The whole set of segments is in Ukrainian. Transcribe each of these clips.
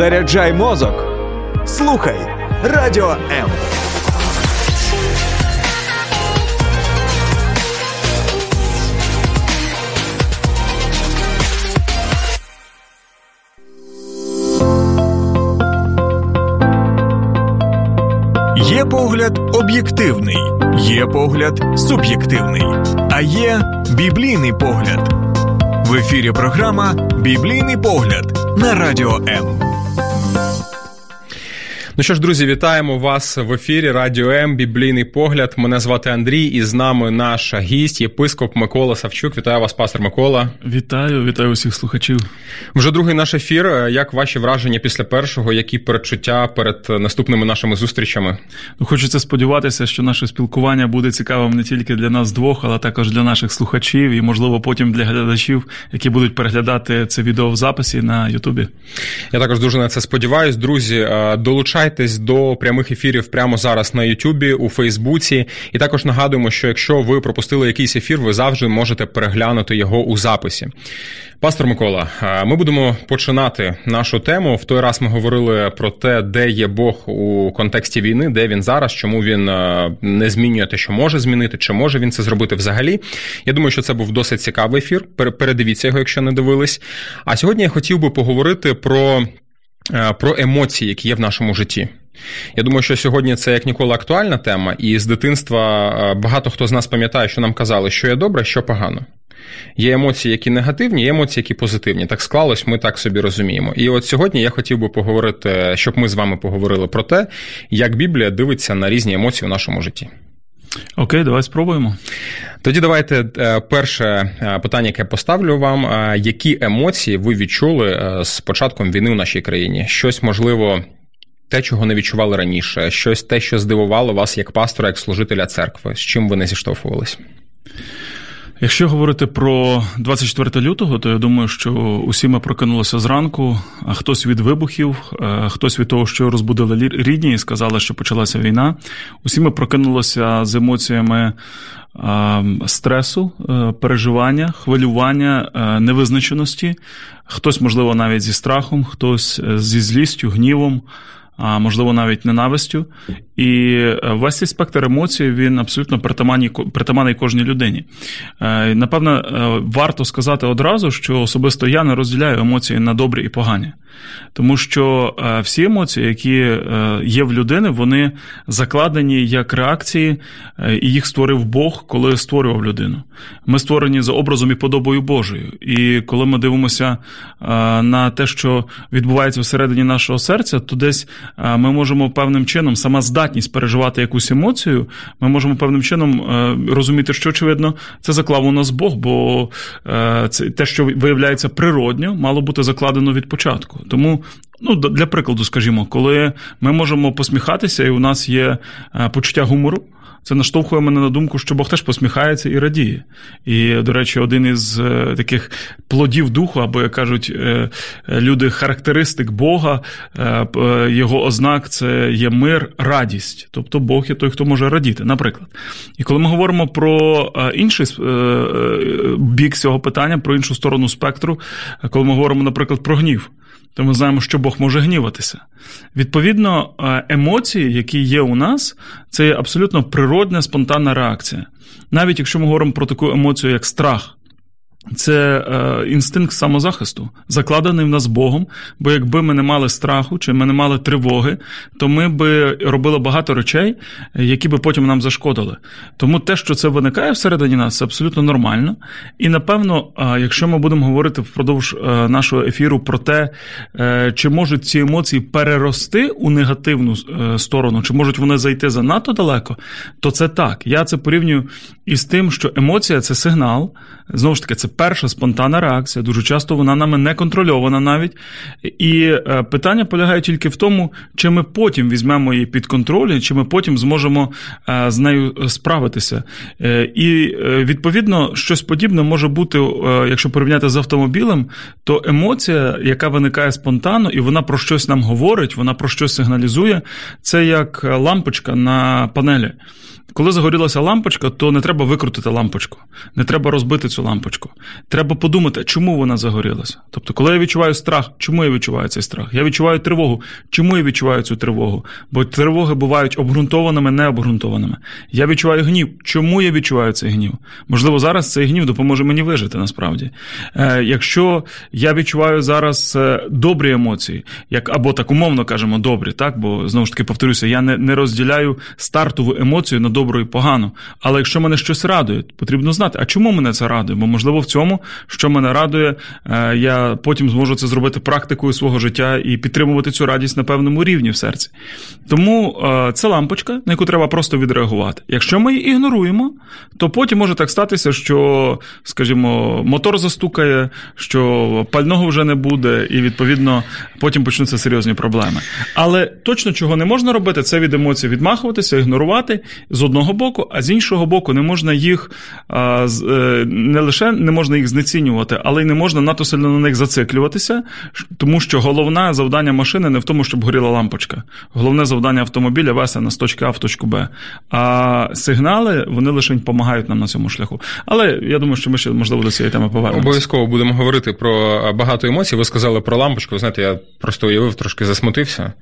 Заряджай мозок. Слухай радіо М. Є погляд об'єктивний, є погляд суб'єктивний, а є біблійний погляд. В ефірі програма Біблійний погляд на радіо М. Ну що ж, друзі, вітаємо вас в ефірі Радіо М. Біблійний погляд. Мене звати Андрій, і з нами наш гість, єпископ Микола Савчук. Вітаю вас, пастор Микола. Вітаю, вітаю усіх слухачів. Вже другий наш ефір. Як ваші враження після першого? Які передчуття перед наступними нашими зустрічами? Ну, Хочеться сподіватися, що наше спілкування буде цікавим не тільки для нас двох, але також для наших слухачів і, можливо, потім для глядачів, які будуть переглядати це відео в записі на Ютубі. Я також дуже на це сподіваюсь. Друзі, долучайте долучайтесь до прямих ефірів прямо зараз на Ютубі, у Фейсбуці. І також нагадуємо, що якщо ви пропустили якийсь ефір, ви завжди можете переглянути його у записі. Пастор Микола, ми будемо починати нашу тему. В той раз ми говорили про те, де є Бог у контексті війни, де він зараз, чому він не змінює те, що може змінити, чи може він це зробити взагалі. Я думаю, що це був досить цікавий ефір. Передивіться його, якщо не дивились. А сьогодні я хотів би поговорити про. Е, про емоції, які є в нашому житті. Я думаю, що сьогодні це як ніколи актуальна тема, і з дитинства е, багато хто з нас пам'ятає, що нам казали, що є добре, що погано. Є емоції, які негативні, є емоції, які позитивні. Так склалось, ми так собі розуміємо. І от сьогодні я хотів би поговорити, щоб ми з вами поговорили про те, як Біблія дивиться на різні емоції у нашому житті. Окей, давай спробуємо. Тоді давайте е, перше е, питання, яке поставлю вам: е, які емоції ви відчули з початком війни в нашій країні? Щось можливо. Те, чого не відчували раніше, щось те, що здивувало вас як пастора, як служителя церкви, з чим ви не зіштовхувались? Якщо говорити про 24 лютого, то я думаю, що усі ми прокинулися зранку, а хтось від вибухів, хтось від того, що розбудили рідні і сказали, що почалася війна. Усі ми прокинулися з емоціями стресу, е, переживання, хвилювання, е, невизначеності, хтось, можливо, навіть зі страхом, хтось е, зі злістю, гнівом. А можливо, навіть ненавистю, і весь цей спектр емоцій він абсолютно притаманний кожній людині. Напевно, варто сказати одразу, що особисто я не розділяю емоції на добрі і погані. Тому що е, всі емоції, які е, є в людини, вони закладені як реакції, е, і їх створив Бог, коли створював людину. Ми створені за образом і подобою Божою. І коли ми дивимося на те, що відбувається всередині нашого серця, то десь ми можемо певним чином, сама здатність переживати якусь емоцію, ми можемо певним чином розуміти, що очевидно це заклав у нас Бог, бо те, що виявляється природньо, мало бути закладено від початку. Тому, ну, для прикладу, скажімо, коли ми можемо посміхатися, і у нас є е, почуття гумору. Це наштовхує мене на думку, що Бог теж посміхається і радіє. І, до речі, один із е, таких плодів духу, або як кажуть е, люди, характеристик Бога, його ознак це є мир, радість. Тобто Бог є той, хто може радіти, наприклад. І коли ми говоримо про інший бік цього питання, про іншу сторону спектру, коли ми говоримо, наприклад, про гнів то ми знаємо, що Бог може гніватися. Відповідно, емоції, які є у нас, це є абсолютно природна спонтанна реакція. Навіть якщо ми говоримо про таку емоцію, як страх. Це е, інстинкт самозахисту, закладений в нас Богом. Бо якби ми не мали страху чи ми не мали тривоги, то ми би робили багато речей, які би потім нам зашкодили. Тому те, що це виникає всередині нас, це абсолютно нормально. І напевно, е, якщо ми будемо говорити впродовж е, нашого ефіру про те, е, чи можуть ці емоції перерости у негативну сторону, чи можуть вони зайти занадто далеко, то це так. Я це порівнюю із тим, що емоція це сигнал. Знову ж таки, це перша спонтанна реакція. Дуже часто вона нами не контрольована навіть. І е, питання полягає тільки в тому, чи ми потім візьмемо її під контроль, чи ми потім зможемо е, з нею справитися. Е, і відповідно щось подібне може бути, якщо порівняти з автомобілем, то емоція, яка виникає спонтанно, і вона про щось нам говорить, вона про щось сигналізує, це як лампочка на панелі. Коли загорілася лампочка, то не треба викрутити лампочку, не треба розбити цю лампочку. Треба подумати, чому вона загорілася. Тобто, коли я відчуваю страх, чому я відчуваю цей страх? Я відчуваю тривогу, чому я відчуваю цю тривогу? Бо тривоги бувають обґрунтованими, необґрунтованими. Я відчуваю гнів. Чому я відчуваю цей гнів? Можливо, зараз цей гнів допоможе мені вижити насправді. Е, Якщо я відчуваю зараз е, добрі емоції, як або так умовно кажемо, добрі, так бо знову ж таки повторюся, я не, не розділяю стартову емоцію на добру і погану. Але якщо мене щось радує, потрібно знати, а чому мене це радує? Бо можливо в цьому, що мене радує, е, я потім зможу це зробити практикою свого життя і підтримувати цю радість на певному рівні в серці. Тому е, це лампочка, на яку треба просто відреагувати. Якщо ми її ігноруємо, то потім може так статися, що, скажімо, мотор застукає, що пального вже не буде, і відповідно потім почнуться серйозні проблеми. Але точно чого не можна робити, це від емоцій відмахуватися, ігнорувати з одного боку, а з іншого боку, не можна їх е, не лише не можна їх знецінювати, але й не можна надто сильно на них зациклюватися, тому що головне завдання машини не в тому, щоб горіла лампочка. Головне завдання автомобіля вести нас з точки А в точку Б. А сигнали вони лише допомагають нам на цьому шляху. Але я думаю, що ми ще можливо до цієї теми повернемося. Обов'язково будемо говорити про багато емоцій. Ви сказали про лампочку. Знаєте, я просто уявив, трошки засмутився,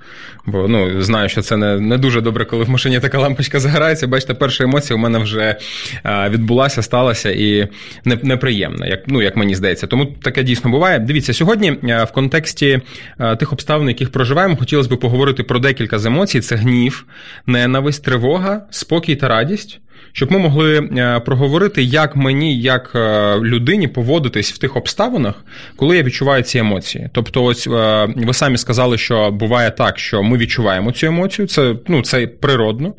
бо ну знаю, що це не, не дуже добре, коли в машині така лампочка загорається. Бачите, перша емоція у мене вже відбулася, сталася і не- неприємна, як ну як мені здається. Тому таке дійсно буває. Дивіться, сьогодні е, в контексті е, тих обставин, яких проживаємо, хотілося б поговорити про декілька з емоцій: це гнів, ненависть, тривога, спокій та радість. Щоб ми могли е, проговорити, як мені, як людині поводитись в тих обставинах, коли я відчуваю ці емоції. Тобто, ось ви самі сказали, що буває так, що ми відчуваємо цю емоцію, це ну це природно,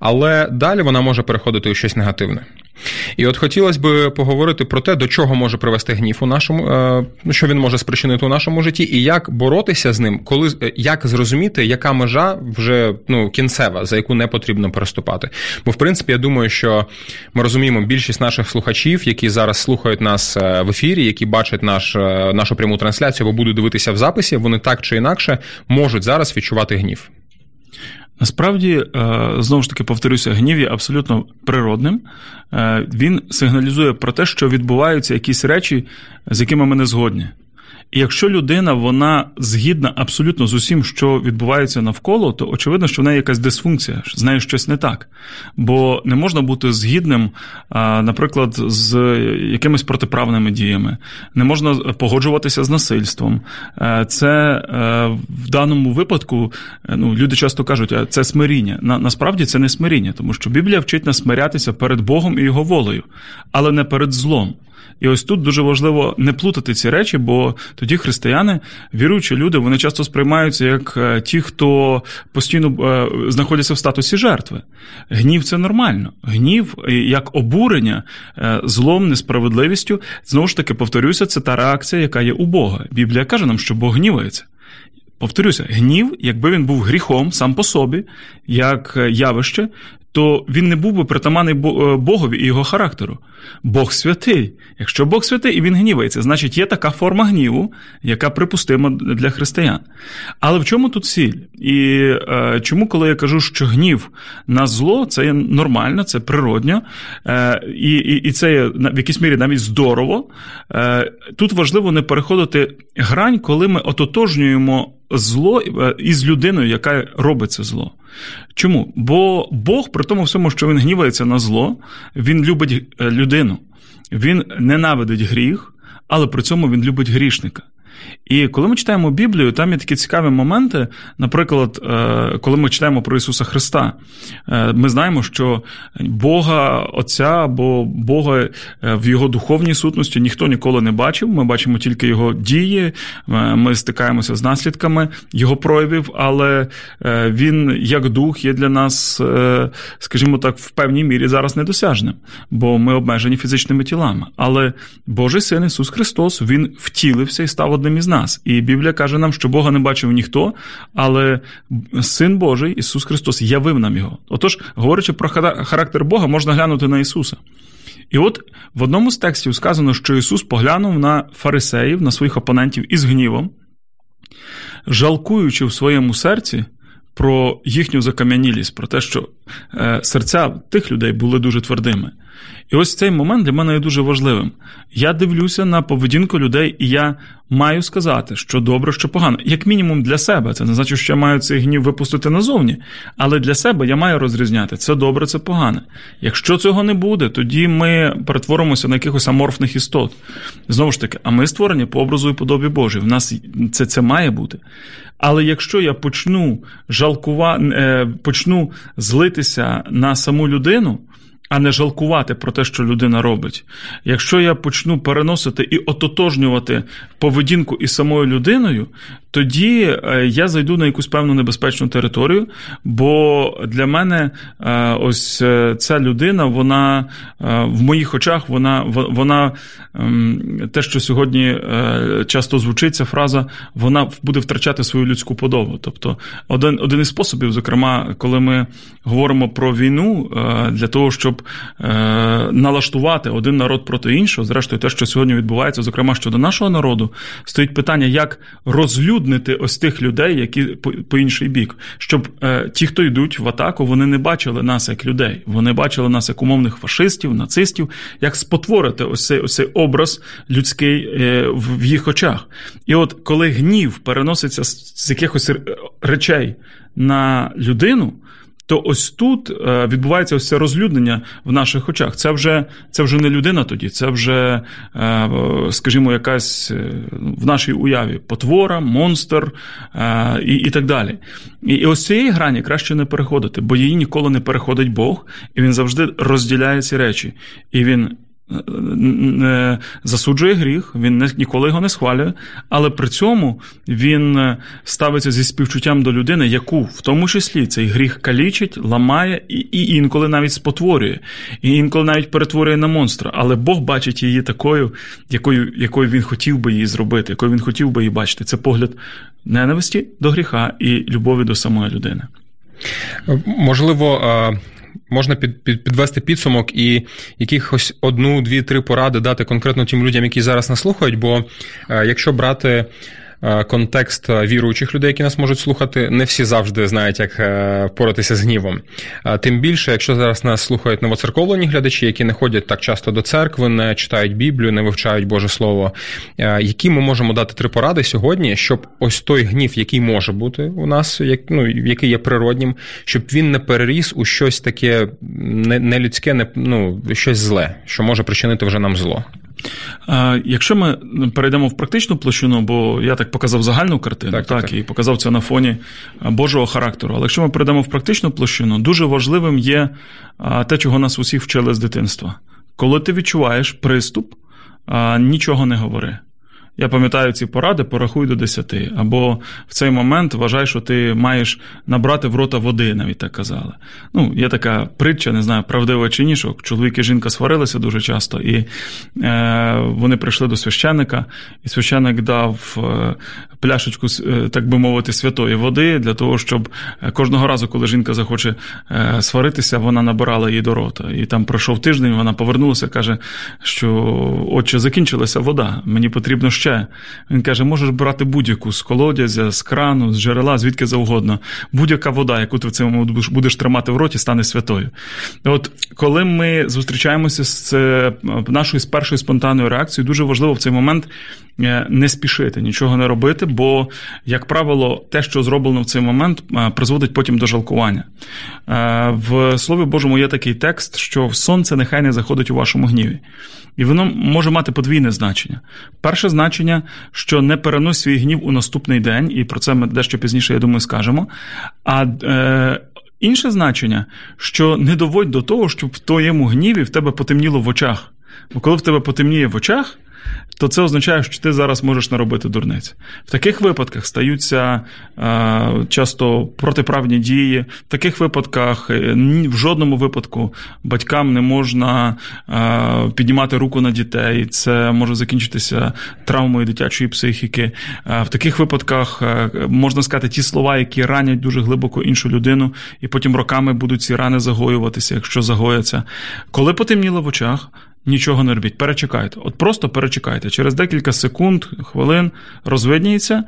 але далі вона може переходити у щось негативне. І от хотілося б поговорити про те, до чого може привести гнів у нашому, е, ну, що він може спричинити у нашому житті, і як боротися з ним, коли е, як зрозуміти, яка межа вже ну кінцева, за яку не потрібно переступати. Бо в принципі я думаю, що ми розуміємо більшість наших слухачів, які зараз слухають нас е, в ефірі, які бачать наш, нашу пряму трансляцію або будуть дивитися в записі, вони так чи інакше можуть зараз відчувати гнів. Насправді, е, знову ж таки, повторюся, гнів є абсолютно природним. Е, Він сигналізує про те, що відбуваються якісь речі, з якими ми не згодні. І якщо людина вона згідна абсолютно з усім, що відбувається навколо, то очевидно, що в неї якась дисфункція, з нею щось не так. Бо не можна бути згідним, наприклад, з якимись протиправними діями, не можна погоджуватися з насильством. Е, Це е, в даному випадку е, ну, люди часто кажуть, а це смиріння. На, насправді це не смиріння, тому що Біблія вчить нас смирятися перед Богом і його волею, але не перед злом. І ось тут дуже важливо не плутати ці речі, бо тоді християни, віруючі люди, вони часто сприймаються як е, ті, хто постійно е, знаходяться в статусі жертви. Гнів це нормально. Гнів е, як обурення злом, несправедливістю. Знову ж таки, повторюся, це та реакція, яка є у Бога. Біблія каже нам, що Бог гнівається. Повторюся, гнів, якби він був гріхом сам по собі, як явище, то він не був би притаманий е, Богові і його характеру. Бог святий. Якщо Бог святий і він гнівається, значить є така форма гніву, яка припустима для християн. Але в чому тут сіль? І е, чому, коли я кажу, що гнів на зло, це є нормально, це природньо, е, і, і це є в якійсь мірі навіть здорово. Е, тут важливо не переходити грань, коли ми ототожнюємо зло е, із людиною, яка робить це зло. Чому? Бо Бог, при тому всьому, що він гнівається на зло, він любить е, людину, він ненавидить гріх, але при цьому він любить грішника. І коли ми читаємо Біблію, там є такі цікаві моменти. Наприклад, е, коли ми читаємо про Ісуса Христа, е, ми знаємо, що Бога Отця або Бога е, в його духовній сутності ніхто ніколи не бачив. Ми бачимо тільки його дії, ми стикаємося з наслідками його проявів, але він, як дух, є для нас, скажімо так, в певній мірі зараз недосяжним, бо ми обмежені фізичними тілами. Але Божий син Ісус Христос Він втілився і став одним із нас. І Біблія каже нам, що Бога не бачив ніхто, але Син Божий Ісус Христос явив нам його. Отож, говорячи про характер Бога, можна глянути на Ісуса. І от в одному з текстів сказано, що Ісус поглянув на фарисеїв, на своїх опонентів із гнівом, жалкуючи в своєму серці про їхню закам'янілість, про те, що е, серця тих людей були дуже твердими. І ось цей момент для мене є дуже важливим. Я дивлюся на поведінку людей, і я маю сказати, що добре, що погано. Як мінімум для себе. Це не значить, що я маю цей гнів випустити назовні. Але для себе я маю розрізняти, це добре, це погане. Якщо цього не буде, тоді ми перетворимося на якихось аморфних істот. Знову ж таки, а ми створені по образу і подобі Божій. В нас це, це має бути. Але якщо я почну жалкувати, почну злитися на саму людину, а не жалкувати про те, що людина робить. Якщо я почну переносити і ототожнювати поведінку із самою людиною, тоді е, я зайду на якусь певну небезпечну територію, бо для мене е, ось е, ця людина, вона в моїх очах, вона вона ем, те, що сьогодні часто звучить ця фраза, вона буде втрачати свою людську подобу. Тобто, один один із способів, зокрема, коли ми говоримо про війну, для того, щоб налаштувати один народ проти іншого, зрештою, те, що сьогодні відбувається, зокрема щодо нашого народу, стоїть питання, як розлюд оприлюднити ось тих людей, які по, по інший бік, щоб е, ті, хто йдуть в атаку, вони не бачили нас як людей. Вони бачили нас як умовних фашистів, нацистів, як спотворити ось цей, ось цей образ людський е, в їх очах. І от коли гнів переноситься з, з якихось речей на людину то ось тут е, відбувається ось це розлюднення в наших очах. Це вже це вже не людина тоді, це вже, е, скажімо, якась е, в нашій уяві потвора, монстр і і так далі. І, і ось цієї грані краще не переходити, бо її ніколи не переходить Бог, і він завжди розділяє ці речі. І він засуджує гріх, він ніколи його не схвалює, але при цьому він е, ставиться зі співчуттям до людини, яку в тому числі цей гріх калічить, ламає і, і інколи навіть спотворює, і інколи навіть перетворює на монстра. Але Бог бачить її такою, якою якою він хотів би її зробити, якою він хотів би її бачити. Це погляд ненависті до гріха і любові до самої людини. Можливо, можна під, під, підвести підсумок і якихось одну, дві, три поради дати конкретно тим людям, які зараз нас слухають. Бо е, якщо брати. Е, контекст віруючих людей, які нас можуть слухати, не всі завжди знають, як е, поратися з гнівом. Тим більше, якщо зараз нас слухають новоцерковлені глядачі, які не ходять так часто до церкви, не читають Біблію, не вивчають Боже Слово, які ми можемо дати три поради сьогодні, щоб ось той гнів, який може бути у нас, як, ну, який є природнім, щоб він не переріс у щось таке нелюдське, не, ну, щось зле, що може причинити вже нам зло. Якщо ми перейдемо в практичну площину, бо я так показав загальну картину, так, так, так і показав це на фоні Божого характеру. Але якщо ми перейдемо в практичну площину, дуже важливим є те, чого нас усіх вчили з дитинства. Коли ти відчуваєш приступ, нічого не говори. Я пам'ятаю ці поради, порахуй до 10. Або в цей момент вважай, що ти маєш набрати в рота води, навіть так казали. Ну, є така притча, не знаю, правдива чи ні, що чоловік і жінка сварилися дуже часто, і е, вони прийшли до священника, і священник дав е, пляшечку, е, так би мовити, святої води для того, щоб е, кожного разу, коли жінка захоче сваритися, вона набирала її до рота. І там пройшов тиждень, вона повернулася, каже, що отче, закінчилася вода, мені потрібно ще ще. Він каже: можеш брати будь-яку з колодязя, з крану, з джерела, звідки завгодно. Будь-яка вода, яку ти в цьому будеш тримати в роті, стане святою. От коли ми зустрічаємося з нашою з першою спонтанною реакцією, дуже важливо в цей момент е, не спішити, нічого не робити, бо, як правило, те, що зроблено в цей момент, е, призводить потім до жалкування. Е, в Слові Божому є такий текст, що сонце нехай не заходить у вашому гніві. І воно може мати подвійне значення. Перше значення, що не перенось свій гнів у наступний день, і про це ми дещо пізніше, я думаю, скажемо. А е, інше значення, що не доводь до того, щоб в твоєму гніві в тебе потемніло в очах. Бо коли в тебе потемніє в очах, то це означає, що ти зараз можеш наробити дурниць. В таких випадках стаються е, часто протиправні дії. В таких випадках е, в жодному випадку батькам не можна е, піднімати руку на дітей. Це може закінчитися травмою дитячої психіки. Е, в таких випадках е, можна сказати ті слова, які ранять дуже глибоко іншу людину, і потім роками будуть ці рани загоюватися, якщо загояться. Коли потемніло в очах нічого не робіть. Перечекайте. От просто перечекайте. Через декілька секунд, хвилин розвидніється,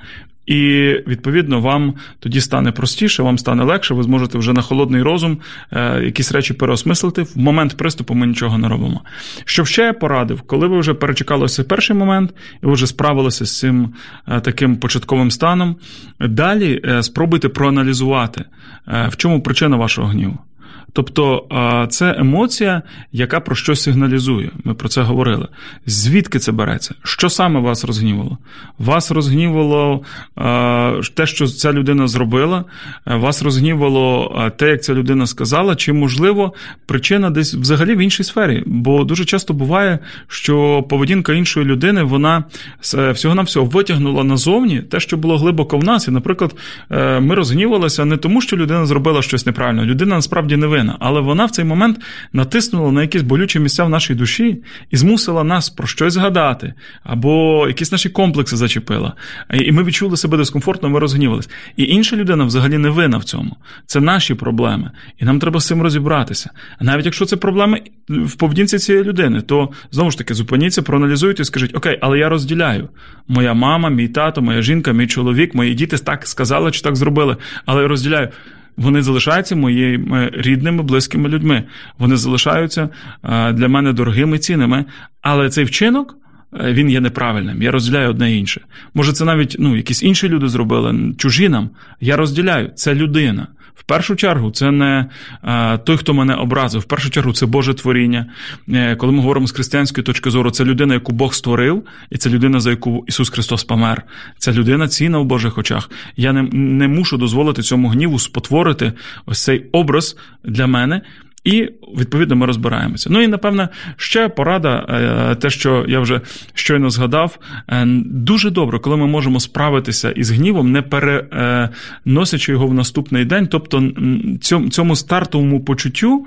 І відповідно вам тоді стане простіше, вам стане легше, ви зможете вже на холодний розум е, якісь речі переосмислити. В момент приступу ми нічого не робимо. Що ще я порадив, коли ви вже перечекали ось цей перший момент, і вже справилися з цим е, таким початковим станом, далі е, спробуйте проаналізувати, в чому причина вашого гніву. Тобто це емоція, яка про щось сигналізує. Ми про це говорили. Звідки це береться? Що саме вас розгнівало? Вас розгнівало те, що ця людина зробила, е, вас розгнівало те, як ця людина сказала, чи, можливо, причина десь взагалі в іншій сфері. Бо дуже часто буває, що поведінка іншої людини вона е, всього-навсього витягнула назовні те, що було глибоко в нас. І, наприклад, е, ми розгнівалися не тому, що людина зробила щось неправильно. Людина насправді не винна, але вона в цей момент натиснула на якісь болючі місця в нашій душі і змусила нас про щось згадати, або якісь наші комплекси зачепила. І ми відчули себе дискомфортно, ми розгнівалися. І інша людина взагалі не винна в цьому. Це наші проблеми, і нам треба з цим розібратися. А навіть якщо це проблеми в поведінці цієї людини, то знову ж таки зупиніться, проаналізуйте і скажіть: Окей, але я розділяю. Моя мама, мій тато, моя жінка, мій чоловік, мої діти так сказали чи так зробили, але я розділяю. Вони залишаються моїми рідними, близькими людьми. Вони залишаються для мене дорогими цінами. але цей вчинок. Він є неправильним. Я розділяю одне інше. Може, це навіть ну, якісь інші люди зробили, чужі нам. Я розділяю. Це людина. В першу чергу, це не а, той, хто мене образив. В першу чергу, це Боже творіння. Е, коли ми говоримо з християнської точки зору, це людина, яку Бог створив, і це людина, за яку Ісус Христос помер. Це людина цінна в Божих очах. Я не, не мушу дозволити цьому гніву спотворити ось цей образ для мене. І відповідно ми розбираємося. Ну і напевне ще порада, те, що я вже щойно згадав, дуже добре, коли ми можемо справитися із гнівом, не переносячи його в наступний день, тобто цьому стартовому почуттю,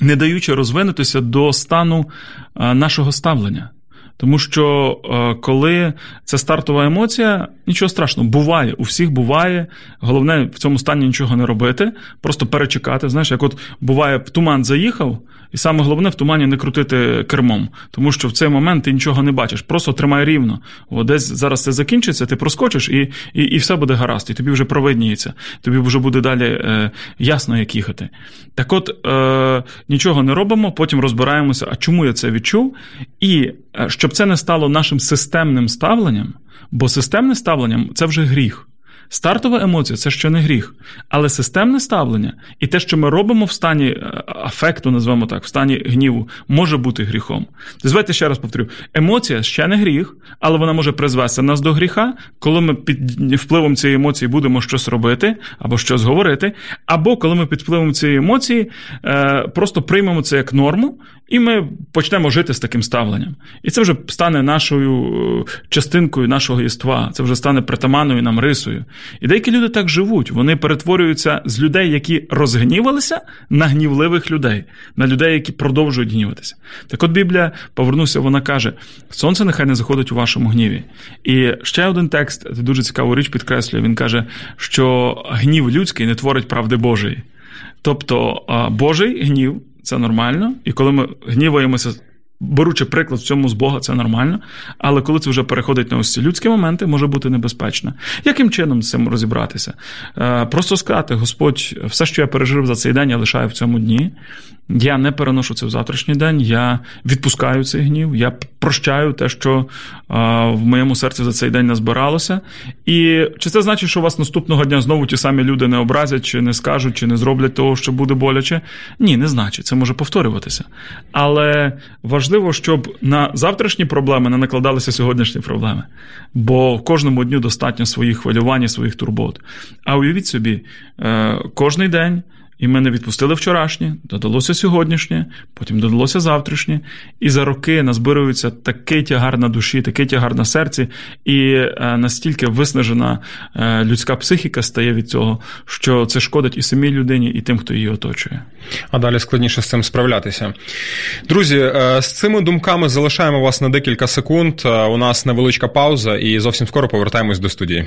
не даючи розвинутися до стану нашого ставлення. Тому що коли це стартова емоція, нічого страшного, буває, у всіх буває. Головне в цьому стані нічого не робити, просто перечекати. Знаєш, як от буває, в туман заїхав, і саме головне в тумані не крутити кермом, тому що в цей момент ти нічого не бачиш, просто тримай рівно. О, десь зараз це закінчиться, ти проскочиш, і і, і все буде гаразд, і тобі вже провидніється, тобі вже буде далі е, ясно, як їхати. Так от е, нічого не робимо, потім розбираємося, а чому я це відчув, і щоб це не стало нашим системним ставленням, бо системне ставлення це вже гріх. Стартова емоція це ще не гріх, але системне ставлення і те, що ми робимо в стані е, афекту, назвемо так, в стані гніву, може бути гріхом. Звайте ще раз повторю: емоція ще не гріх, але вона може призвести нас до гріха, коли ми під впливом цієї емоції будемо щось робити або щось говорити, або коли ми під впливом цієї емоції е, просто приймемо це як норму, і ми почнемо жити з таким ставленням. І це вже стане нашою е, частинкою нашого єства, це вже стане притаманною нам рисою. І деякі люди так живуть. Вони перетворюються з людей, які розгнівалися, на гнівливих людей, на людей, які продовжують гніватися. Так от Біблія, повернуся, вона каже: Сонце нехай не заходить у вашому гніві. І ще один текст, дуже цікаву річ підкреслює. Він каже, що гнів людський не творить правди Божої. Тобто Божий гнів це нормально, і коли ми гніваємося беручи приклад в цьому з Бога, це нормально. Але коли це вже переходить на ось ці людські моменти, може бути небезпечно. Яким чином з цим розібратися? Е, просто сказати, Господь, все, що я пережив за цей день, я лишаю в цьому дні. Я не переношу це в завтрашній день, я відпускаю цей гнів, я прощаю те, що в моєму серці за цей день назбиралося. І чи це значить, що вас наступного дня знову ті самі люди не образять, чи не скажуть, чи не зроблять того, що буде боляче? Ні, не значить. Це може повторюватися. Але важливо, щоб на завтрашні проблеми не накладалися сьогоднішні проблеми. Бо кожному дню достатньо своїх хвилювань, своїх турбот. А уявіть собі, е, кожний день. І ми не відпустили вчорашнє, додалося сьогоднішнє, потім додалося завтрашнє. І за роки назбирується такий тягар на душі, такий тягар на серці, і е, настільки виснажена е, людська психіка стає від цього, що це шкодить і самій людині, і тим, хто її оточує. А далі складніше з цим справлятися. Друзі, е, з цими думками залишаємо вас на декілька секунд. У нас невеличка пауза, і зовсім скоро повертаємось до студії.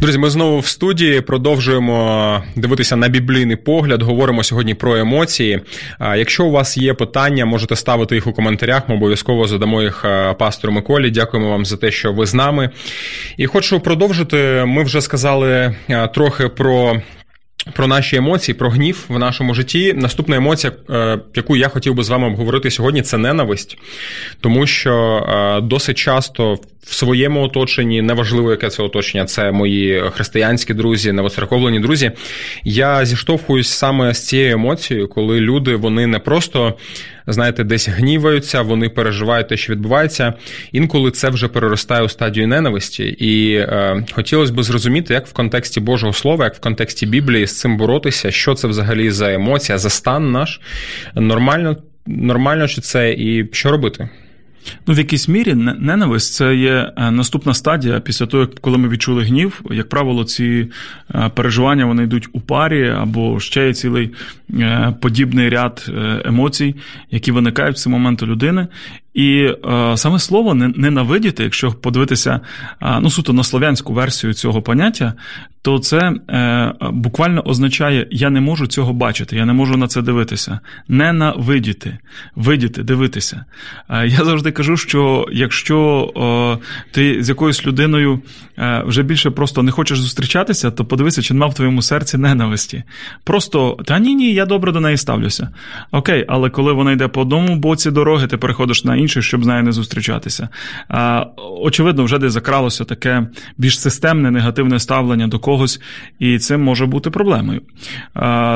Друзі, ми знову в студії продовжуємо дивитися на біблійний погляд. Говоримо сьогодні про емоції. Якщо у вас є питання, можете ставити їх у коментарях. Ми обов'язково задамо їх пастору Миколі. Дякуємо вам за те, що ви з нами. І хочу продовжити. Ми вже сказали трохи про про наші емоції, про гнів в нашому житті. Наступна емоція, е, яку я хотів би з вами обговорити сьогодні, це ненависть, тому що е, досить часто в своєму оточенні, неважливо, яке це оточення, це мої християнські друзі, новоцерковлені друзі. Я зіштовхуюсь саме з цією емоцією, коли люди вони не просто знаєте, десь гніваються, вони переживають те, що відбувається. Інколи це вже переростає у стадію ненависті. І е, хотілося б зрозуміти, як в контексті Божого Слова, як в контексті Біблії з цим боротися, що це взагалі за емоція, за стан наш. Нормально, нормально чи це і що робити? Ну, в якійсь мірі ненависть це є е, наступна стадія після того, коли ми відчули гнів. Як правило, ці е, переживання вони йдуть у парі або ще є цілий е, подібний ряд емоцій, які виникають в цей момент у людини. І е, саме слово ненавидіти, якщо подивитися е, ну, суто на слов'янську версію цього поняття, то це е, буквально означає я не можу цього бачити, я не можу на це дивитися. Ненавидіти, видіти, дивитися. Е, я завжди кажу, що якщо ти з якоюсь людиною е, вже більше просто не хочеш зустрічатися, то подивися, чи нема в твоєму серці ненависті. Просто та ні, ні, я добре до неї ставлюся. Окей, але коли вона йде по одному боці дороги, ти переходиш на інший, щоб з нею не зустрічатися. Очевидно, вже десь закралося таке більш системне негативне ставлення до когось, і це може бути проблемою.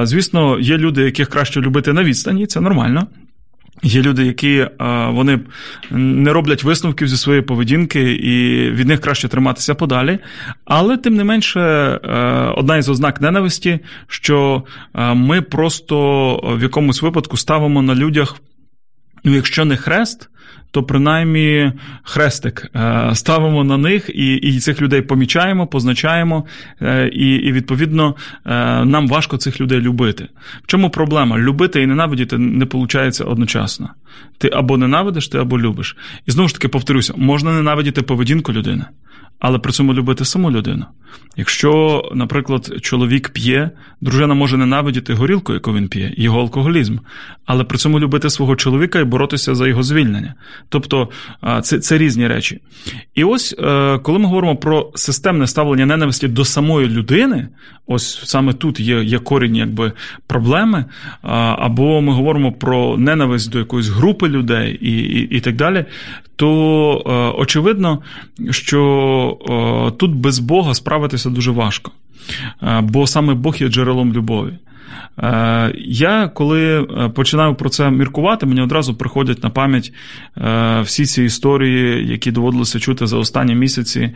Звісно, є люди, яких краще любити на відстані, це нормально. Є люди, які вони не роблять висновків зі своєї поведінки, і від них краще триматися подалі. Але тим не менше, одна із ознак ненависті, що ми просто в якомусь випадку ставимо на людях Ну, якщо не хрест, то принаймні хрестик е, ставимо на них і і цих людей помічаємо, позначаємо, е, і, і відповідно е, нам важко цих людей любити. В чому проблема? Любити і ненавидіти не виходить одночасно. Ти або ненавидиш, ти або любиш. І знову ж таки повторюся, можна ненавидіти поведінку людини але при цьому любити саму людину. Якщо, наприклад, чоловік п'є, дружина може ненавидіти горілку, яку він п'є, його алкоголізм, але при цьому любити свого чоловіка і боротися за його звільнення. Тобто це це різні речі. І ось е, коли ми говоримо про системне ставлення ненависті до самої людини, ось саме тут є є корінь якби, проблеми, або ми говоримо про ненависть до якоїсь групи людей і, і, і так далі, то е, очевидно, що е, тут без Бога справитися дуже важко, е, бо саме Бог є джерелом любові. Я коли починаю про це міркувати, мені одразу приходять на пам'ять всі ці історії, які доводилося чути за останні місяці,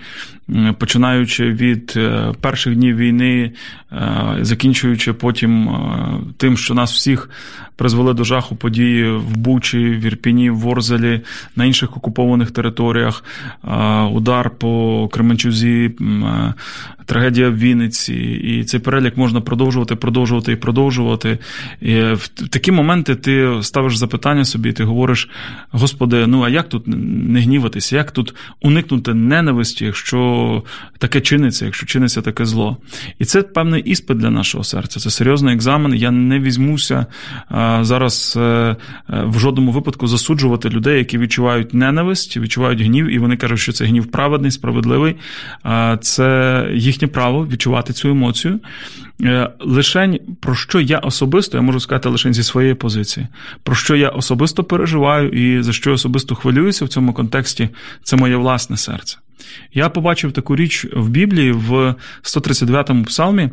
починаючи від перших днів війни, закінчуючи потім тим, що нас всіх призвели до жаху події в Бучі, в Ірпіні, в Ворзелі, на інших окупованих територіях, удар по Кременчузі, трагедія в Вінниці, і цей перелік можна продовжувати, продовжувати і продовжувати. І В такі моменти ти ставиш запитання собі, ти говориш: Господи, ну а як тут не гніватися, як тут уникнути ненависті, якщо таке чиниться, якщо чиниться таке зло? І це певний іспит для нашого серця. Це серйозний екзамен. Я не візьмуся зараз е, е, в жодному випадку засуджувати людей, які відчувають ненависть, відчувають гнів, і вони кажуть, що це гнів праведний, справедливий. Це їхнє право відчувати цю емоцію. Е, лишень про що я особисто, я можу сказати лише зі своєї позиції, про що я особисто переживаю і за що я особисто хвилююся в цьому контексті, це моє власне серце. Я побачив таку річ в Біблії в 139-му псалмі.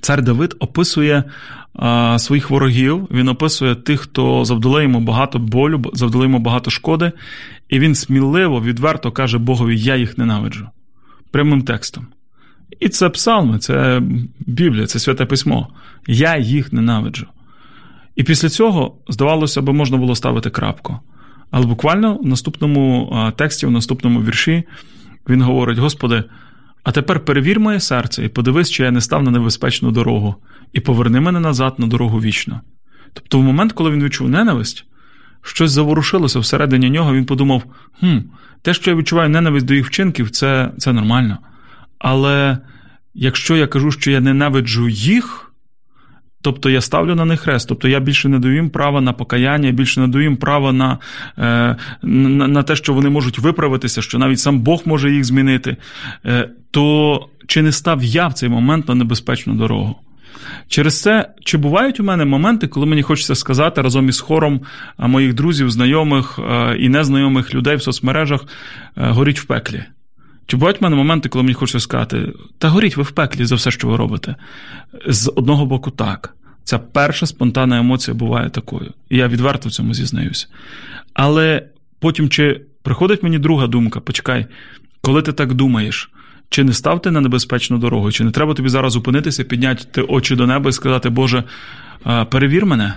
Цар Давид описує а, своїх ворогів, він описує тих, хто завдали йому багато болю, завдали йому багато шкоди, і він сміливо, відверто каже Богові: Я їх ненавиджу. Прямим текстом. І це псалми, це Біблія, це святе письмо. Я їх ненавиджу. І після цього, здавалося б, можна було ставити крапку. Але буквально в наступному тексті, в наступному вірші, він говорить: Господи, а тепер перевір моє серце і подивись, чи я не став на небезпечну дорогу, і поверни мене назад на дорогу вічно. Тобто, в момент, коли він відчув ненависть, щось заворушилося всередині нього. Він подумав: хм, те, що я відчуваю ненависть до їх вчинків, це, це нормально. Але якщо я кажу, що я ненавиджу їх. Тобто я ставлю на них хрест, тобто я більше не даю їм права на покаяння, більше не даю їм права на, е, на, на те, що вони можуть виправитися, що навіть сам Бог може їх змінити, е, то чи не став я в цей момент на небезпечну дорогу? Через це, чи бувають у мене моменти, коли мені хочеться сказати разом із хором моїх друзів, знайомих е, і незнайомих людей в соцмережах горіть в пеклі? Чи бувають в мене моменти, коли мені хочеться сказати, та горіть ви в пеклі за все, що ви робите? З одного боку, так. Ця перша спонтанна емоція буває такою. І я відверто в цьому зізнаюся. Але потім, чи приходить мені друга думка: почекай, коли ти так думаєш, чи не став ти на небезпечну дорогу, чи не треба тобі зараз зупинитися, підняти очі до неба і сказати, Боже, перевір мене,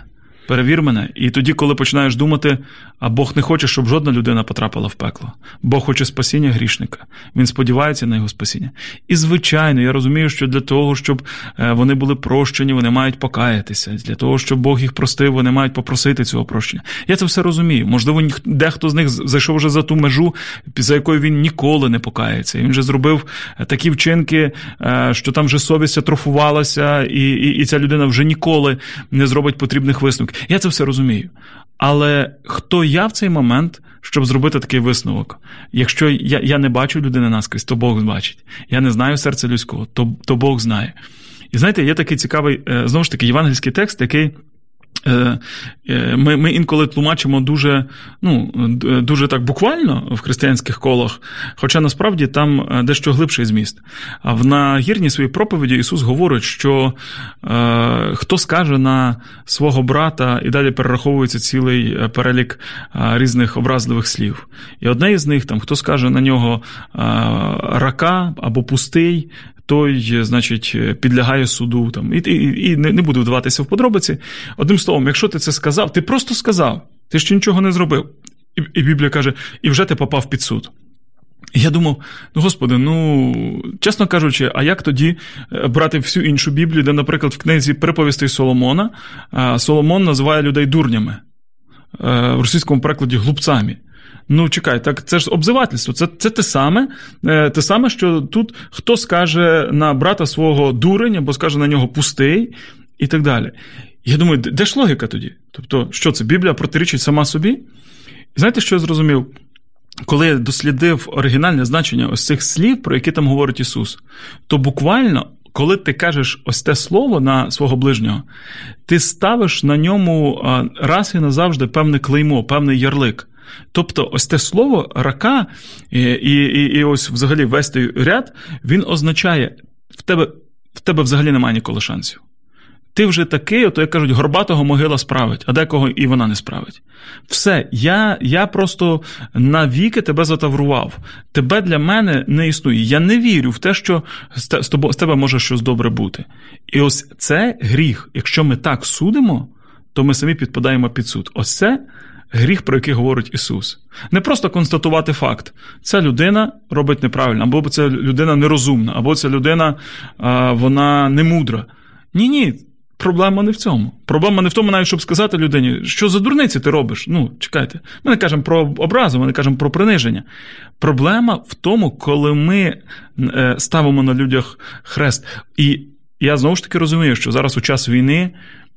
перевір мене. І тоді, коли починаєш думати, а Бог не хоче, щоб жодна людина потрапила в пекло. Бог хоче спасіння грішника. Він сподівається на його спасіння. І, звичайно, я розумію, що для того, щоб е, вони були прощені, вони мають покаятися. Для того, щоб Бог їх простив, вони мають попросити цього прощення. Я це все розумію. Можливо, дехто з них зайшов вже за ту межу, за якою він ніколи не покається. Він вже зробив е, такі вчинки, е, що там вже совість атрофувалася, і, і, і ця людина вже ніколи не зробить потрібних висновків. Я це все розумію. Але хто я в цей момент, щоб зробити такий висновок? Якщо я, я не бачу людини наскрізь, то Бог бачить. Я не знаю серця людського, то, то Бог знає. І знаєте, є такий цікавий, е, знову ж таки, євангельський текст, який. Е, е, Ми, ми інколи тлумачимо дуже, ну, дуже так буквально в християнських колах, хоча насправді там е, дещо глибший зміст. А в нагірній своїй проповіді Ісус говорить, що е, хто скаже на свого брата, і далі перераховується цілий е, перелік е, різних образливих слів. І одне із них, там, хто скаже на нього е, рака або пустий, той, значить, підлягає суду. Там, і, і, і не, буду вдаватися в подробиці. Одним словом, якщо ти це сказав, ти просто сказав, ти ще нічого не зробив. І, і Біблія каже, і вже ти попав під суд. Я думав, ну господи, ну чесно кажучи, а як тоді е, брати всю іншу Біблію, де, наприклад, в книзі приповістей Соломона Соломон називає людей дурнями е, в російському перекладі глупцями. Ну, чекай, так це ж обзивательство. Це, це те саме, е, те саме, що тут хто скаже на брата свого дурень, або скаже на нього пустий, і так далі. Я думаю, де ж логіка тоді? Тобто, що це Біблія протирічить сама собі? І знаєте, що я зрозумів? Коли я дослідив оригінальне значення ось цих слів, про які там говорить Ісус, то буквально, коли ти кажеш ось те слово на свого ближнього, ти ставиш на ньому раз і назавжди певне клеймо, певний ярлик. Тобто, ось те слово рака, і, і, і, ось взагалі весь той ряд, він означає, в тебе, в тебе взагалі немає ніколи шансів. Ти вже такий, ото як кажуть, горбатого могила справить, а декого і вона не справить. Все, я я просто навіки тебе затаврував. Тебе для мене не існує. Я не вірю в те, що з тобо- з тебе може щось добре бути. І ось це гріх. Якщо ми так судимо, то ми самі підпадаємо під суд. Ось це гріх, про який говорить Ісус. Не просто констатувати факт. Ця людина робить неправильно, або ця людина нерозумна, або ця людина вона не мудра. Ні, ні. Проблема не в цьому. Проблема не в тому, навіть щоб сказати людині, що за дурниці ти робиш. Ну, чекайте. Ми не кажемо про образу, ми не кажемо про приниження. Проблема в тому, коли ми е, ставимо на людях хрест. І я знову ж таки розумію, що зараз у час війни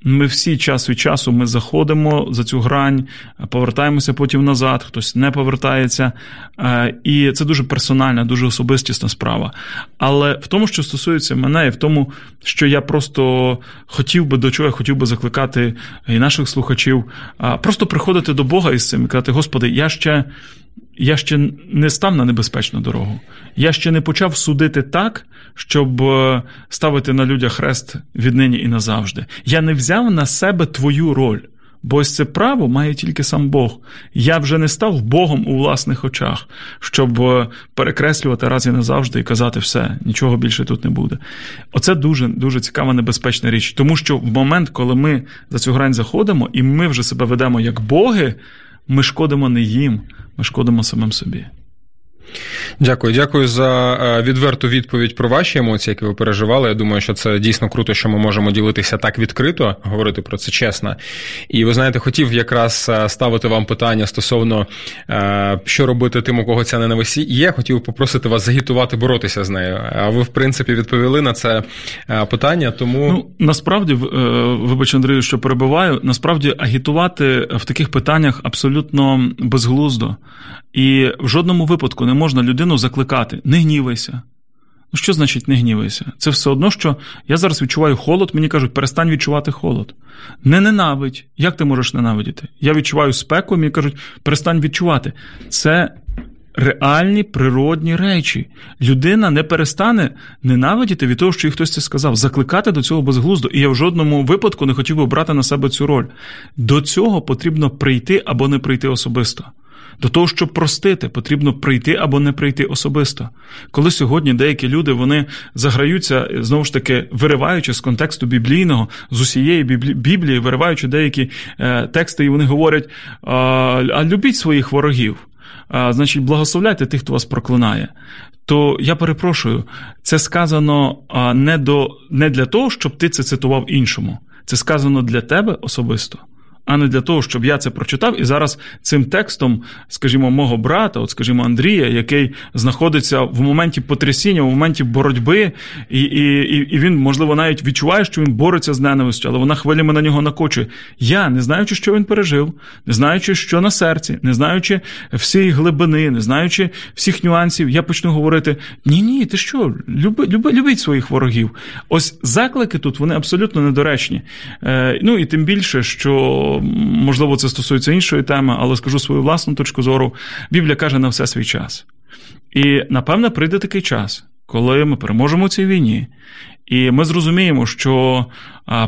ми всі час від часу ми заходимо за цю грань, повертаємося потім назад, хтось не повертається. Е, І це дуже персональна, дуже особистісна справа. Але в тому, що стосується мене, і в тому, що я просто хотів би до чого я хотів би закликати і наших слухачів, просто приходити до Бога із цим і казати: Господи, я ще. Я ще не став на небезпечну дорогу. Я ще не почав судити так, щоб е, ставити на людях хрест віднині і назавжди. Я не взяв на себе твою роль, бо ось це право має тільки сам Бог. Я вже не став Богом у власних очах, щоб е, перекреслювати раз і назавжди і казати все, нічого більше тут не буде. Оце дуже дуже цікава небезпечна річ, тому що в момент, коли ми за цю грань заходимо, і ми вже себе ведемо як боги, ми шкодимо не їм, ми шкодимо самим собі. Дякую, дякую за е, відверту відповідь про ваші емоції, які ви переживали. Я думаю, що це дійсно круто, що ми можемо ділитися так відкрито, говорити про це чесно. І ви знаєте, хотів якраз е, ставити вам питання стосовно е, що робити тим, у кого ця ненависть є. Хотів попросити вас загітувати боротися з нею. А ви, в принципі, відповіли на це питання. Тому ну насправді, вибач, Андрію, що перебуваю. Насправді агітувати в таких питаннях абсолютно безглуздо. І в жодному випадку не можна людину закликати, не гнівайся. Ну, що значить не гнівайся? Це все одно, що я зараз відчуваю холод, мені кажуть, перестань відчувати холод. Не ненавидь. Як ти можеш ненавидіти? Я відчуваю спеку, мені кажуть, перестань відчувати. Це реальні природні речі. Людина не перестане ненавидіти від того, що їй хтось це сказав, закликати до цього безглуздо. І я в жодному випадку не хотів би брати на себе цю роль. До цього потрібно прийти або не прийти особисто. До того, щоб простити, потрібно прийти або не прийти особисто. Коли сьогодні деякі люди вони заграються, знову ж таки, вириваючи з контексту біблійного, з усієї Біблії, вириваючи деякі е, тексти, і вони говорять: а, любіть своїх ворогів. А, Значить, благословляйте тих, хто вас проклинає. То я перепрошую, це сказано не до не для того, щоб ти це цитував іншому. Це сказано для тебе особисто а не для того, щоб я це прочитав. І зараз цим текстом, скажімо, мого брата, от, скажімо, Андрія, який знаходиться в моменті потрясіння, в моменті боротьби, і і, і він, можливо, навіть відчуває, що він бореться з ненавистю, але вона хвилями на нього накочує. Я, не знаючи, що він пережив, не знаючи, що на серці, не знаючи всієї глибини, не знаючи всіх нюансів, я почну говорити: ні, ні, ти що, люби, люби, любіть своїх ворогів. Ось заклики тут вони абсолютно недоречні. Е, Ну і тим більше, що можливо, це стосується іншої теми, але скажу свою власну точку зору. Біблія каже на все свій час. І напевне прийде такий час, коли ми переможемо у цій війні. І ми зрозуміємо, що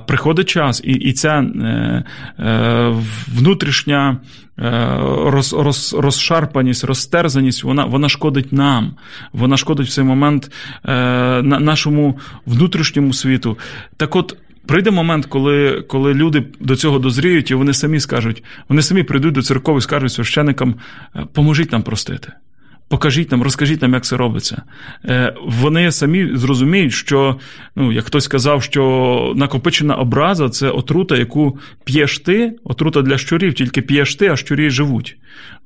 приходить час, і і ця е, е, внутрішня е, роз, роз, розшарпаність, розтерзаність, вона вона шкодить нам, вона шкодить в цей момент на, нашому внутрішньому світу. Так от, Прийде момент, коли коли люди до цього дозріють, і вони самі скажуть, вони самі прийдуть до церков і скажуть священикам, «Е, поможіть нам простити. Покажіть нам, розкажіть нам, як це робиться. Е, вони самі зрозуміють, що, ну, як хтось сказав, що накопичена образа це отрута, яку п'єш ти, отрута для щурів, тільки п'єш ти, а щурі живуть.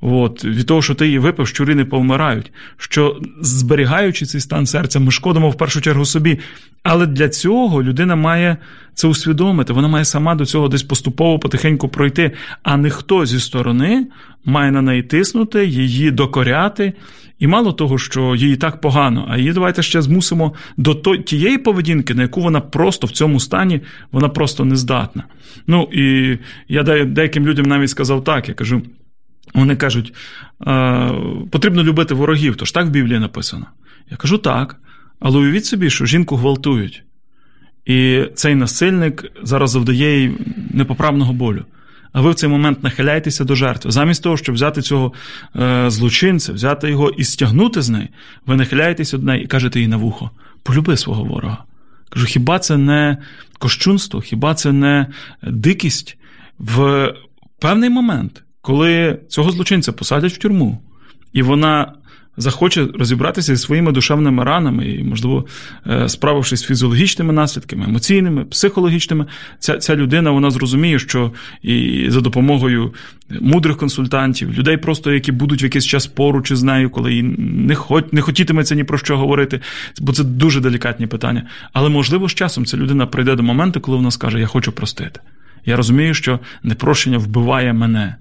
От, Від того, що ти її випив, щурі не повмирають. Що зберігаючи цей стан серця, ми шкодимо в першу чергу собі. Але для цього людина має це усвідомити, вона має сама до цього десь поступово потихеньку пройти, а не хто зі сторони має на неї тиснути, її докоряти. І мало того, що їй так погано, а її давайте ще змусимо до тієї поведінки, на яку вона просто в цьому стані вона просто не здатна. Ну і я деяким людям навіть сказав так: я кажу. Вони кажуть, потрібно любити ворогів, тож так в Біблії написано. Я кажу так, але уявіть собі, що жінку гвалтують. І цей насильник зараз завдає їй непоправного болю. А ви в цей момент нахиляєтеся до жертви. Замість того, щоб взяти цього е, злочинця, взяти його і стягнути з неї, ви нахиляєтеся до неї і кажете їй на вухо: полюби свого ворога. Кажу, хіба це не кощунство, хіба це не дикість в певний момент, коли цього злочинця посадять в тюрму, і вона захоче розібратися зі своїми душевними ранами і, можливо, е, справившись з фізіологічними наслідками, емоційними, психологічними, ця ця людина вона зрозуміє, що і за допомогою мудрих консультантів, людей, просто які будуть в якийсь час поруч із нею, коли їй не хот, не хотітиметься ні про що говорити, бо це дуже делікатні питання. Але можливо з часом ця людина прийде до моменту, коли вона скаже: Я хочу простити. Я розумію, що непрощення вбиває мене.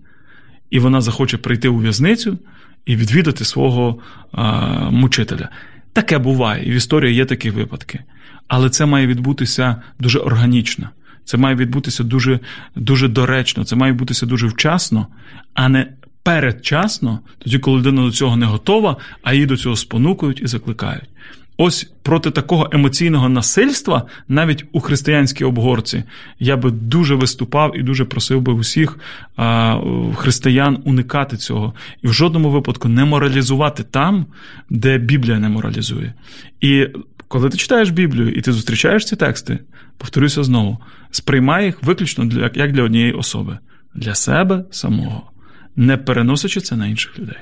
І вона захоче прийти у в'язницю і відвідати свого а, мучителя. Таке буває, і в історії є такі випадки. Але це має відбутися дуже органічно. Це має відбутися дуже дуже доречно, це має відбутися дуже вчасно, а не передчасно, тоді, коли людина до цього не готова, а її до цього спонукують і закликають. Ось проти такого емоційного насильства, навіть у християнській обгорці, я би дуже виступав і дуже просив би усіх а, християн уникати цього і в жодному випадку не моралізувати там, де Біблія не моралізує. І коли ти читаєш Біблію і ти зустрічаєш ці тексти, повторюся знову, сприймай їх виключно для, як для однієї особи, для себе самого, не переносячи це на інших людей.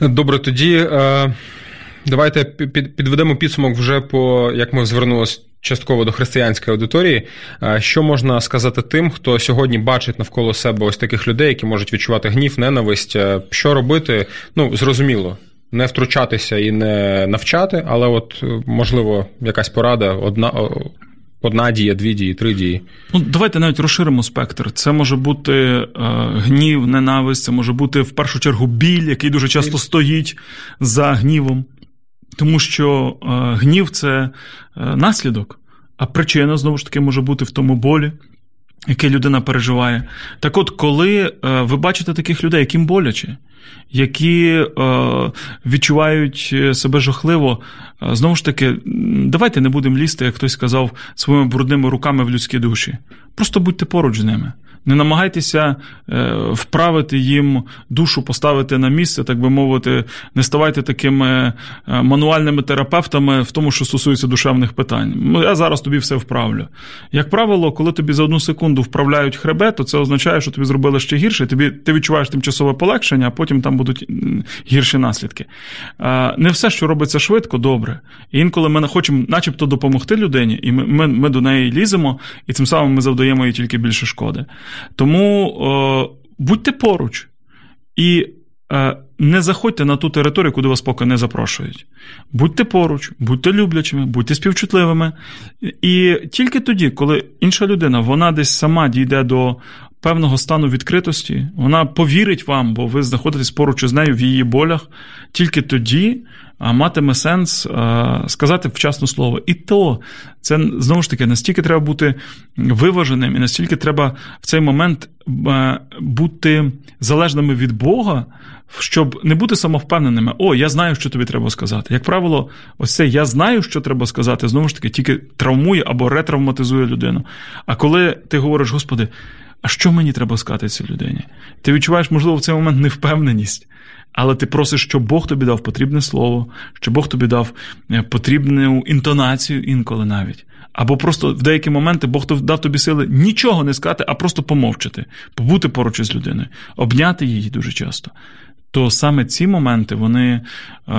Добре, тоді е, давайте під, підведемо підсумок вже по як ми звернулися частково до християнської аудиторії. Що можна сказати тим, хто сьогодні бачить навколо себе ось таких людей, які можуть відчувати гнів, ненависть? Що робити? Ну, зрозуміло. Не втручатися і не навчати, але от е, можливо якась порада, одна одна дія, дві дії, три дії. Ну, давайте навіть розширимо спектр. Це може бути е, гнів, ненависть, це може бути в першу чергу біль, який дуже часто стоїть за гнівом. Тому що е, гнів це е, наслідок, а причина знову ж таки може бути в тому болі. Який людина переживає. Так от, коли е, ви бачите таких людей, яким боляче, які відчувають себе жахливо, знову ж таки, давайте не будемо лізти, як хтось сказав, своїми брудними руками в людські душі. Просто будьте поруч з ними. Не намагайтеся е, вправити їм душу, поставити на місце, так би мовити, не ставайте такими е, мануальними терапевтами в тому, що стосується душевних питань. Ну, я зараз тобі все вправлю. Як правило, коли тобі за одну секунду вправляють хребет, то це означає, що тобі зробили ще гірше. Тобі ти відчуваєш тимчасове полегшення, а потім там будуть гірші наслідки. Не все, що робиться швидко, добре. І інколи ми хочемо, начебто, допомогти людині, і ми, ми, ми до неї ліземо, і цим самим ми завдаємо їй тільки більше шкоди. Тому е, будьте поруч і е, не заходьте на ту територію, куди вас поки не запрошують. Будьте поруч, будьте люблячими, будьте співчутливими. І тільки тоді, коли інша людина вона десь сама дійде до певного стану відкритості, вона повірить вам, бо ви знаходитесь поруч із нею в її болях, тільки тоді матиме сенс сказати вчасне слово. І то це знову ж таки настільки треба бути виваженим, і настільки треба в цей момент бути залежними від Бога, щоб не бути самовпевненими. О, я знаю, що тобі треба сказати. Як правило, ось це я знаю, що треба сказати, знову ж таки, тільки травмує або ретравматизує людину. А коли ти говориш, Господи, а що мені треба сказати цій людині? Ти відчуваєш, можливо, в цей момент невпевненість, але ти просиш, щоб Бог тобі дав потрібне слово, щоб Бог тобі дав е, потрібну інтонацію інколи навіть. Або просто в деякі моменти Бог дав тобі сили нічого не сказати, а просто помовчати, побути поруч із людиною, обняти її дуже часто то саме ці моменти вони е,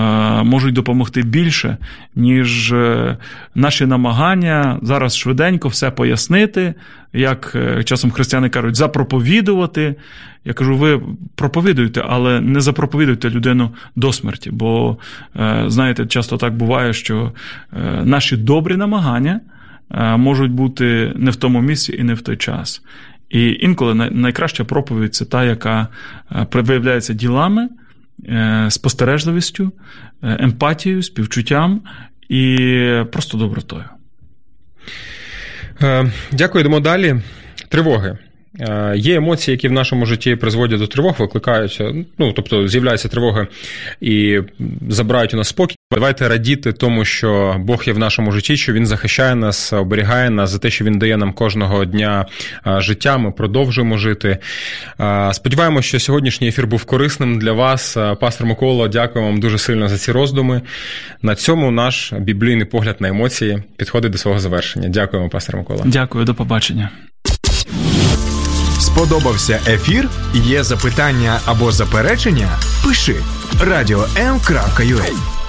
можуть допомогти більше, ніж е, наші намагання зараз швиденько все пояснити, як е, часом християни кажуть, запроповідувати. Я кажу, ви проповідуйте, але не запроповідуйте людину до смерті. Бо, е, знаєте, часто так буває, що е, наші добрі намагання. Е, можуть бути не в тому місці і не в той час. І інколи найкраща проповідь це та, яка е, виявляється ділами, е, спостережливістю, е, емпатією, співчуттям і просто добротою. Дякую, йдемо далі. Тривоги. Є емоції, які в нашому житті призводять до тривог, викликаються, ну тобто з'являються тривоги і забирають у нас спокій. Давайте радіти тому, що Бог є в нашому житті, що він захищає нас, оберігає нас за те, що він дає нам кожного дня життя. Ми продовжуємо жити. Сподіваємося, що сьогоднішній ефір був корисним для вас. Пастор Микола, дякую вам дуже сильно за ці роздуми. На цьому наш біблійний погляд на емоції підходить до свого завершення. Дякуємо, пастор Микола. Дякую, до побачення. Сподобався ефір? Є запитання або заперечення? Пиши радіом.ua